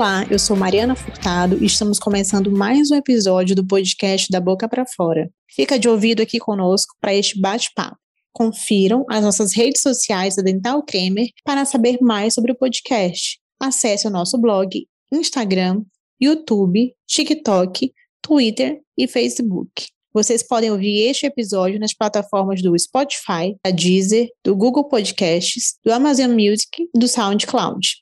Olá, eu sou Mariana Furtado e estamos começando mais um episódio do podcast da Boca para Fora. Fica de ouvido aqui conosco para este bate-papo. Confiram as nossas redes sociais da Dental Cremer para saber mais sobre o podcast. Acesse o nosso blog, Instagram, YouTube, TikTok, Twitter e Facebook. Vocês podem ouvir este episódio nas plataformas do Spotify, da Deezer, do Google Podcasts, do Amazon Music e do SoundCloud.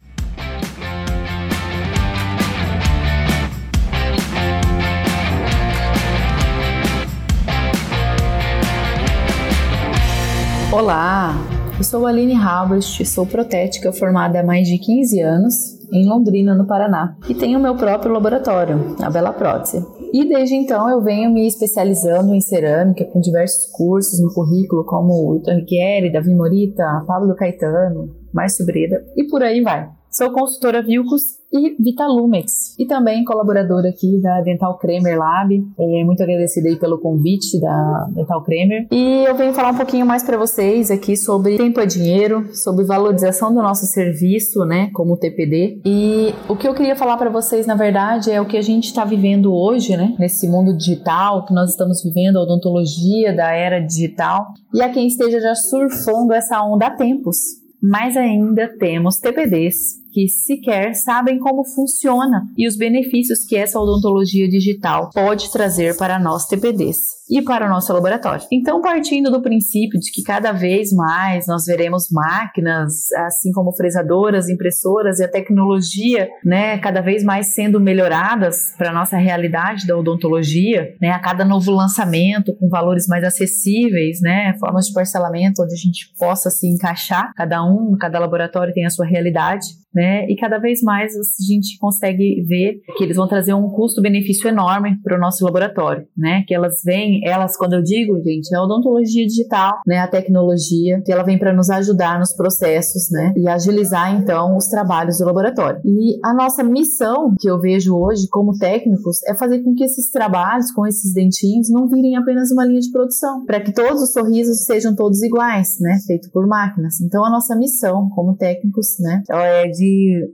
Olá, eu sou Aline Halbrecht, sou protética formada há mais de 15 anos em Londrina, no Paraná, e tenho meu próprio laboratório, a Bela Prótese. E desde então eu venho me especializando em cerâmica com diversos cursos no currículo, como o Ito Davi Morita, Pablo Caetano, Márcio Breda e por aí vai. Sou consultora Vilcos e Vitalumex, e também colaboradora aqui da Dental Cremer Lab. É, muito agradecida aí pelo convite da Dental Cremer. E eu venho falar um pouquinho mais para vocês aqui sobre tempo é dinheiro, sobre valorização do nosso serviço, né, como TPD. E o que eu queria falar para vocês, na verdade, é o que a gente está vivendo hoje, né, nesse mundo digital que nós estamos vivendo, a odontologia da era digital. E a quem esteja já surfando essa onda há tempos. Mas ainda temos TPDs que sequer sabem como funciona e os benefícios que essa odontologia digital pode trazer para nós TPDs e para o nosso laboratório. Então, partindo do princípio de que cada vez mais nós veremos máquinas, assim como fresadoras, impressoras e a tecnologia, né, cada vez mais sendo melhoradas para a nossa realidade da odontologia, né, a cada novo lançamento com valores mais acessíveis, né, formas de parcelamento onde a gente possa se encaixar, cada um, cada laboratório tem a sua realidade né? E cada vez mais a gente consegue ver que eles vão trazer um custo-benefício enorme para o nosso laboratório, né? Que elas vêm, elas, quando eu digo, gente, é a odontologia digital, né? A tecnologia, que ela vem para nos ajudar nos processos, né? E agilizar, então, os trabalhos do laboratório. E a nossa missão, que eu vejo hoje como técnicos, é fazer com que esses trabalhos com esses dentinhos não virem apenas uma linha de produção, para que todos os sorrisos sejam todos iguais, né? Feito por máquinas. Então, a nossa missão como técnicos, né? É de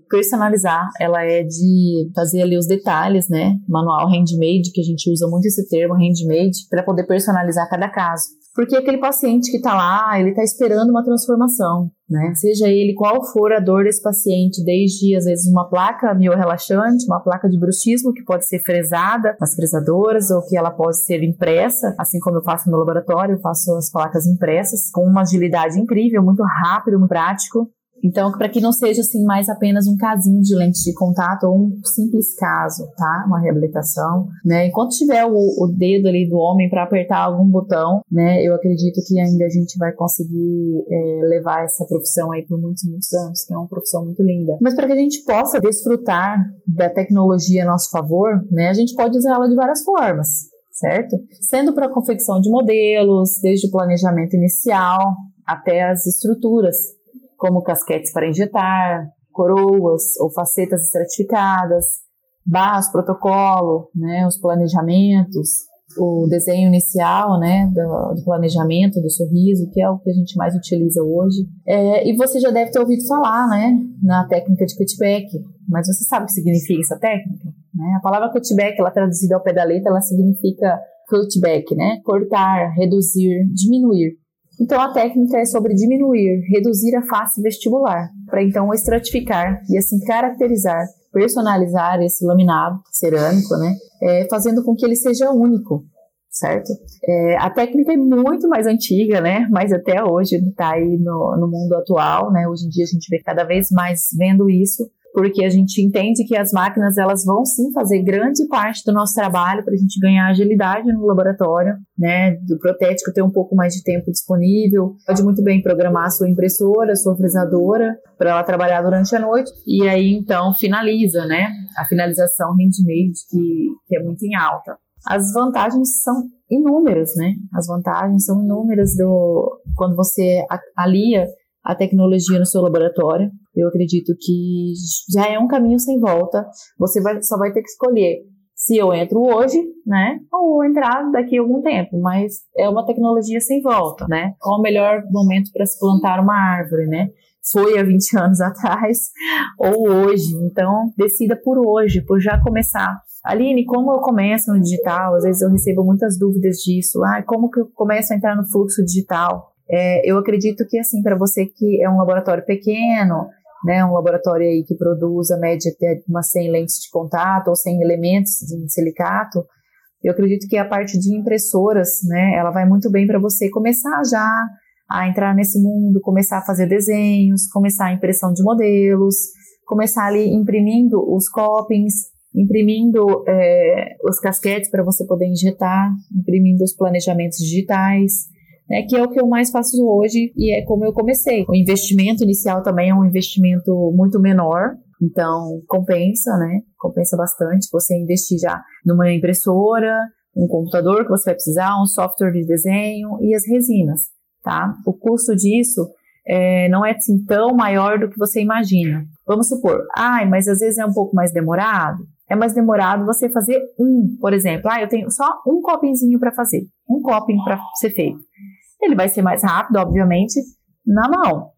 personalizar, ela é de fazer ali os detalhes, né? Manual handmade, que a gente usa muito esse termo handmade, para poder personalizar cada caso. Porque aquele paciente que está lá, ele está esperando uma transformação, né? Seja ele qual for a dor desse paciente, desde às vezes uma placa miorrelaxante, uma placa de bruxismo que pode ser fresada nas fresadoras ou que ela pode ser impressa, assim como eu faço no laboratório, eu faço as placas impressas com uma agilidade incrível, muito rápido, muito prático. Então, para que não seja assim mais apenas um casinho de lente de contato ou um simples caso, tá? Uma reabilitação, né? Enquanto tiver o, o dedo ali do homem para apertar algum botão, né? Eu acredito que ainda a gente vai conseguir é, levar essa profissão aí por muitos, muitos anos, que é uma profissão muito linda. Mas para que a gente possa desfrutar da tecnologia a nosso favor, né? A gente pode usar ela de várias formas, certo? Sendo para a confecção de modelos, desde o planejamento inicial até as estruturas, como casquetes para injetar, coroas ou facetas estratificadas, barras protocolo, né, os planejamentos, o desenho inicial, né, do, do, planejamento do sorriso, que é o que a gente mais utiliza hoje. É, e você já deve ter ouvido falar, né, na técnica de cutback, mas você sabe o que significa essa técnica? Né? A palavra cutback, ela traduzida ao pé da letra, ela significa cutback, né, cortar, reduzir, diminuir. Então a técnica é sobre diminuir, reduzir a face vestibular, para então estratificar e assim caracterizar, personalizar esse laminado cerâmico, né? É, fazendo com que ele seja único, certo? É, a técnica é muito mais antiga, né? Mas até hoje está aí no, no mundo atual, né? Hoje em dia a gente vê cada vez mais vendo isso porque a gente entende que as máquinas elas vão sim fazer grande parte do nosso trabalho para a gente ganhar agilidade no laboratório, né? Do protético ter um pouco mais de tempo disponível, pode muito bem programar a sua impressora, a sua fresadora para ela trabalhar durante a noite e aí então finaliza, né? A finalização handmade que, que é muito em alta. As vantagens são inúmeras, né? As vantagens são inúmeras do quando você alia a tecnologia no seu laboratório. Eu acredito que já é um caminho sem volta. Você vai, só vai ter que escolher se eu entro hoje, né, ou entrar daqui a algum tempo, mas é uma tecnologia sem volta, né? Qual o melhor momento para se plantar uma árvore, né? foi há 20 anos atrás ou hoje. Então, decida por hoje, por já começar. Aline, como eu começo no digital? Às vezes eu recebo muitas dúvidas disso. Ah, como que eu começo a entrar no fluxo digital? É, eu acredito que, assim, para você que é um laboratório pequeno, né, um laboratório aí que produz a média de umas 100 lentes de contato ou 100 elementos de silicato, eu acredito que a parte de impressoras, né, ela vai muito bem para você começar já a entrar nesse mundo, começar a fazer desenhos, começar a impressão de modelos, começar ali imprimindo os copings, imprimindo é, os casquetes para você poder injetar, imprimindo os planejamentos digitais, né, que é o que eu mais faço hoje e é como eu comecei. O investimento inicial também é um investimento muito menor, então compensa, né? Compensa bastante você investir já numa impressora, um computador que você vai precisar, um software de desenho e as resinas tá? O custo disso é, não é assim tão maior do que você imagina. Vamos supor, ai, mas às vezes é um pouco mais demorado. É mais demorado você fazer um, por exemplo. Ah, eu tenho só um copinzinho para fazer, um coping para ser feito. Ele vai ser mais rápido, obviamente, na mão.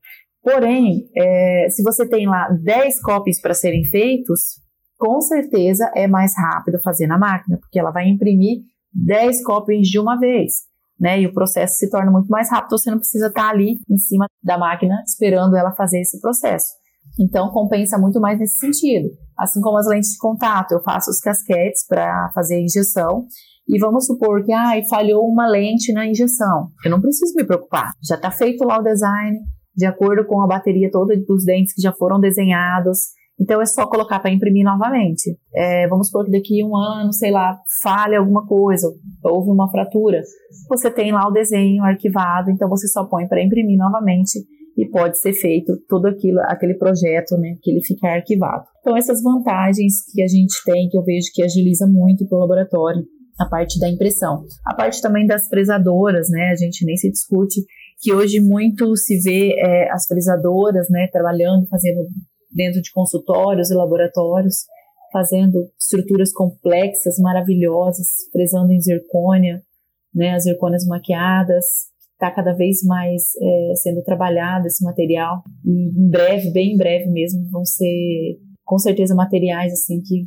Porém, é, se você tem lá 10 copies para serem feitos, com certeza é mais rápido fazer na máquina, porque ela vai imprimir 10 copies de uma vez né? E o processo se torna muito mais rápido, você não precisa estar ali em cima da máquina esperando ela fazer esse processo. Então, compensa muito mais nesse sentido. Assim como as lentes de contato, eu faço os casquetes para fazer a injeção. E vamos supor que ah, falhou uma lente na injeção. Eu não preciso me preocupar. Já está feito lá o design, de acordo com a bateria toda dos dentes que já foram desenhados. Então é só colocar para imprimir novamente. É, vamos supor que daqui um ano, sei lá, falha alguma coisa, houve uma fratura. Você tem lá o desenho arquivado, então você só põe para imprimir novamente e pode ser feito todo aquilo, aquele projeto, né, que ele fica arquivado. Então essas vantagens que a gente tem, que eu vejo que agiliza muito para o laboratório, a parte da impressão. A parte também das fresadoras, né, a gente nem se discute que hoje muito se vê é, as fresadoras, né, trabalhando, fazendo dentro de consultórios e laboratórios, fazendo estruturas complexas, maravilhosas, fresando em zircônia, né, as zircônias maquiadas, está cada vez mais é, sendo trabalhado esse material e em breve, bem em breve mesmo, vão ser com certeza materiais assim que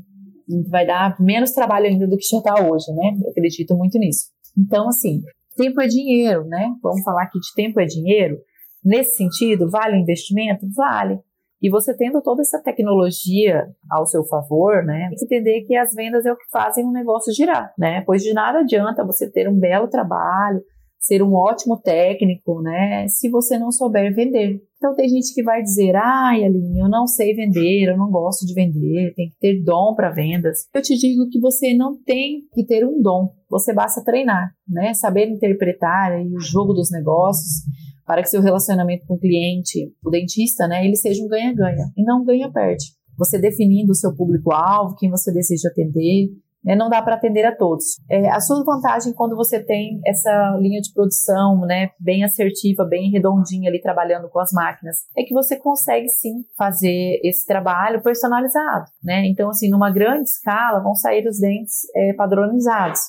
vai dar menos trabalho ainda do que já está hoje, né? Eu acredito muito nisso. Então, assim, tempo é dinheiro, né? Vamos falar aqui de tempo é dinheiro. Nesse sentido, vale o investimento? Vale. E você tendo toda essa tecnologia ao seu favor, né, entender que as vendas é o que fazem o negócio girar, né? Pois de nada adianta você ter um belo trabalho, ser um ótimo técnico, né, se você não souber vender. Então tem gente que vai dizer, ai Aline, eu não sei vender, eu não gosto de vender, tem que ter dom para vendas. Eu te digo que você não tem que ter um dom, você basta treinar, né, saber interpretar aí, o jogo dos negócios para que seu relacionamento com o cliente, o dentista, né, ele seja um ganha-ganha e não ganha-perde. Você definindo o seu público-alvo, quem você deseja atender, né, não dá para atender a todos. É, a sua vantagem quando você tem essa linha de produção, né, bem assertiva, bem redondinha ali trabalhando com as máquinas, é que você consegue sim fazer esse trabalho personalizado, né? Então, assim, numa grande escala vão sair os dentes é, padronizados.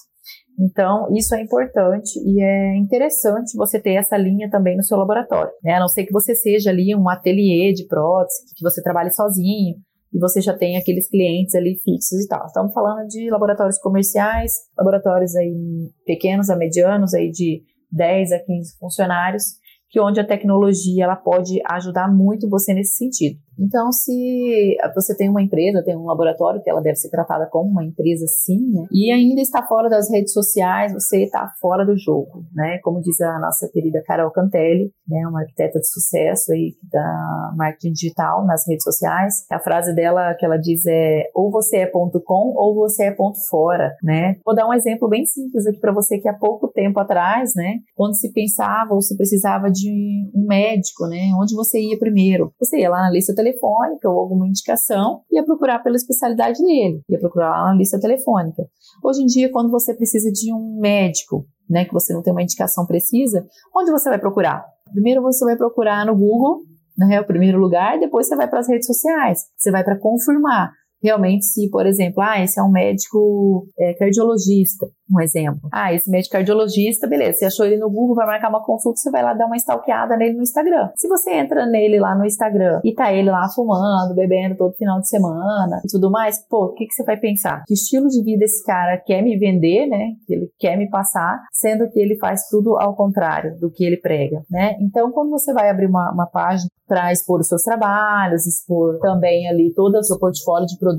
Então, isso é importante e é interessante você ter essa linha também no seu laboratório, né? A não ser que você seja ali um ateliê de prótese, que você trabalhe sozinho e você já tem aqueles clientes ali fixos e tal. Estamos falando de laboratórios comerciais, laboratórios aí pequenos a medianos, aí de 10 a 15 funcionários, que onde a tecnologia ela pode ajudar muito você nesse sentido. Então, se você tem uma empresa, tem um laboratório, que ela deve ser tratada como uma empresa sim, né? E ainda está fora das redes sociais, você está fora do jogo, né? Como diz a nossa querida Carol Cantelli, né? Uma arquiteta de sucesso aí da marketing digital nas redes sociais. A frase dela que ela diz é ou você é ponto com ou você é ponto fora, né? Vou dar um exemplo bem simples aqui para você que há pouco tempo atrás, né? Quando se pensava ou se precisava de um médico, né? Onde você ia primeiro? Você ia lá na lista telefônica telefônica ou alguma indicação, ia procurar pela especialidade dele, ia procurar lá na lista telefônica. Hoje em dia, quando você precisa de um médico, né, que você não tem uma indicação precisa, onde você vai procurar? Primeiro você vai procurar no Google, né, o primeiro lugar, depois você vai para as redes sociais, você vai para confirmar. Realmente se, por exemplo, ah, esse é um médico é, cardiologista, um exemplo. Ah, esse médico cardiologista, beleza, você achou ele no Google, vai marcar uma consulta, você vai lá dar uma stalkeada nele no Instagram. Se você entra nele lá no Instagram e tá ele lá fumando, bebendo todo final de semana e tudo mais, pô, o que, que você vai pensar? Que estilo de vida esse cara quer me vender, né? Que ele quer me passar, sendo que ele faz tudo ao contrário do que ele prega, né? Então, quando você vai abrir uma, uma página para expor os seus trabalhos, expor também ali todo o seu portfólio de produtos,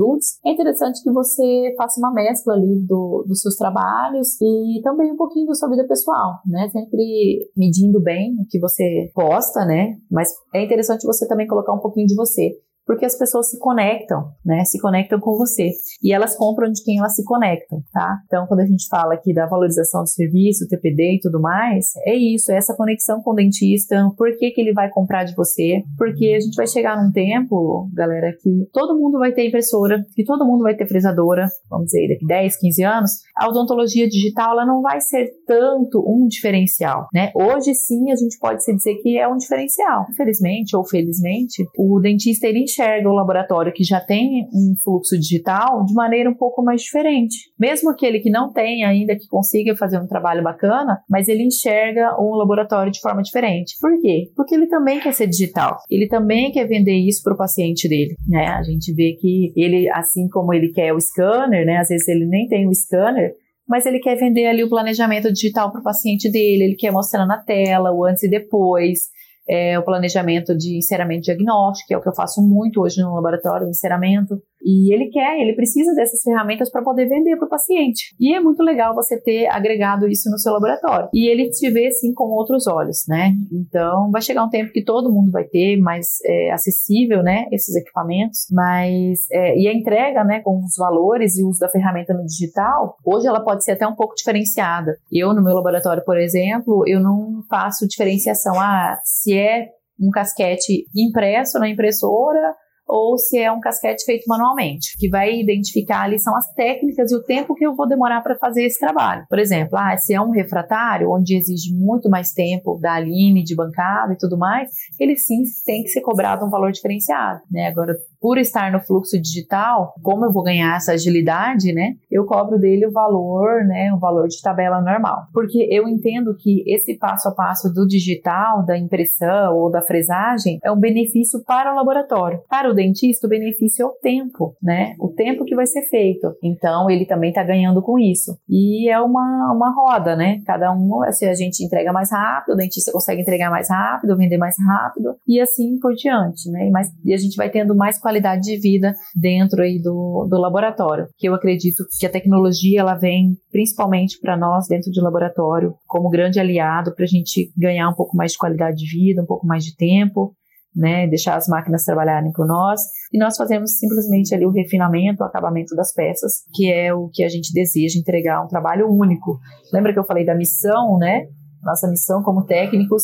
é interessante que você faça uma mescla ali do, dos seus trabalhos e também um pouquinho da sua vida pessoal, né? Sempre medindo bem o que você posta, né? Mas é interessante você também colocar um pouquinho de você porque as pessoas se conectam, né? Se conectam com você e elas compram de quem elas se conectam, tá? Então, quando a gente fala aqui da valorização do serviço, TPD e tudo mais, é isso, é essa conexão com o dentista. Por que, que ele vai comprar de você? Porque a gente vai chegar num tempo, galera, que todo mundo vai ter impressora, que todo mundo vai ter fresadora, vamos dizer, daqui 10, 15 anos, a odontologia digital ela não vai ser tanto um diferencial, né? Hoje sim a gente pode se dizer que é um diferencial. Infelizmente ou felizmente, o dentista ele enxerga o laboratório que já tem um fluxo digital de maneira um pouco mais diferente. Mesmo aquele que não tem ainda, que consiga fazer um trabalho bacana, mas ele enxerga um laboratório de forma diferente. Por quê? Porque ele também quer ser digital. Ele também quer vender isso para o paciente dele, né? A gente vê que ele, assim como ele quer o scanner, né? Às vezes ele nem tem o scanner, mas ele quer vender ali o planejamento digital para o paciente dele, ele quer mostrar na tela o antes e depois, é, o planejamento de enceramento diagnóstico, que é o que eu faço muito hoje no laboratório, o enceramento. E ele quer, ele precisa dessas ferramentas para poder vender para o paciente. E é muito legal você ter agregado isso no seu laboratório. E ele te vê assim com outros olhos, né? Então vai chegar um tempo que todo mundo vai ter mais é, acessível, né? Esses equipamentos, mas é, e a entrega, né? Com os valores e o uso da ferramenta no digital, hoje ela pode ser até um pouco diferenciada. Eu no meu laboratório, por exemplo, eu não faço diferenciação. Ah, se é um casquete impresso na impressora ou se é um casquete feito manualmente. Que vai identificar ali são as técnicas e o tempo que eu vou demorar para fazer esse trabalho. Por exemplo, ah, se é um refratário, onde exige muito mais tempo da aline, de bancada e tudo mais, ele sim tem que ser cobrado um valor diferenciado. Né? Agora, por estar no fluxo digital, como eu vou ganhar essa agilidade, né? Eu cobro dele o valor, né? O valor de tabela normal. Porque eu entendo que esse passo a passo do digital, da impressão ou da fresagem, é um benefício para o laboratório. Para o dentista, o benefício é o tempo, né? O tempo que vai ser feito. Então, ele também está ganhando com isso. E é uma, uma roda, né? Cada um, se a gente entrega mais rápido, o dentista consegue entregar mais rápido, vender mais rápido, e assim por diante, né? Mais, e a gente vai tendo mais qualidade qualidade de vida dentro aí do, do laboratório. Que eu acredito que a tecnologia ela vem principalmente para nós dentro de laboratório como grande aliado para a gente ganhar um pouco mais de qualidade de vida, um pouco mais de tempo. Né, deixar as máquinas trabalharem por nós e nós fazemos simplesmente ali o refinamento, o acabamento das peças, que é o que a gente deseja entregar um trabalho único. Lembra que eu falei da missão, né? Nossa missão como técnicos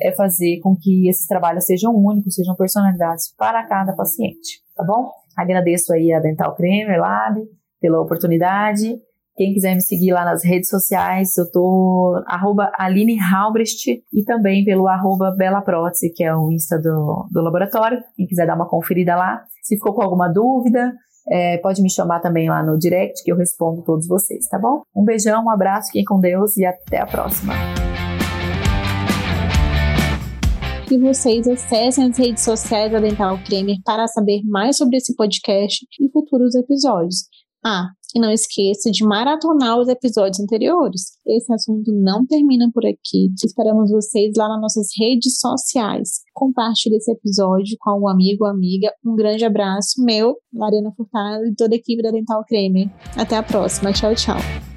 é fazer com que esses trabalhos sejam únicos, sejam personalizados para cada paciente, tá bom? Agradeço aí a Dental Creamer Lab pela oportunidade. Quem quiser me seguir lá nas redes sociais, eu tô arroba Aline Halbrecht e também pelo arroba Bela Prótese, que é o Insta do, do laboratório. Quem quiser dar uma conferida lá. Se ficou com alguma dúvida, é, pode me chamar também lá no direct que eu respondo todos vocês, tá bom? Um beijão, um abraço, fiquem com Deus e até a próxima que vocês acessem as redes sociais da Dental Creamer para saber mais sobre esse podcast e futuros episódios. Ah, e não esqueça de maratonar os episódios anteriores. Esse assunto não termina por aqui. Esperamos vocês lá nas nossas redes sociais. Compartilhe esse episódio com algum amigo ou amiga. Um grande abraço, meu, Mariana Furtado e toda a equipe da Dental Creamer. Até a próxima. Tchau, tchau.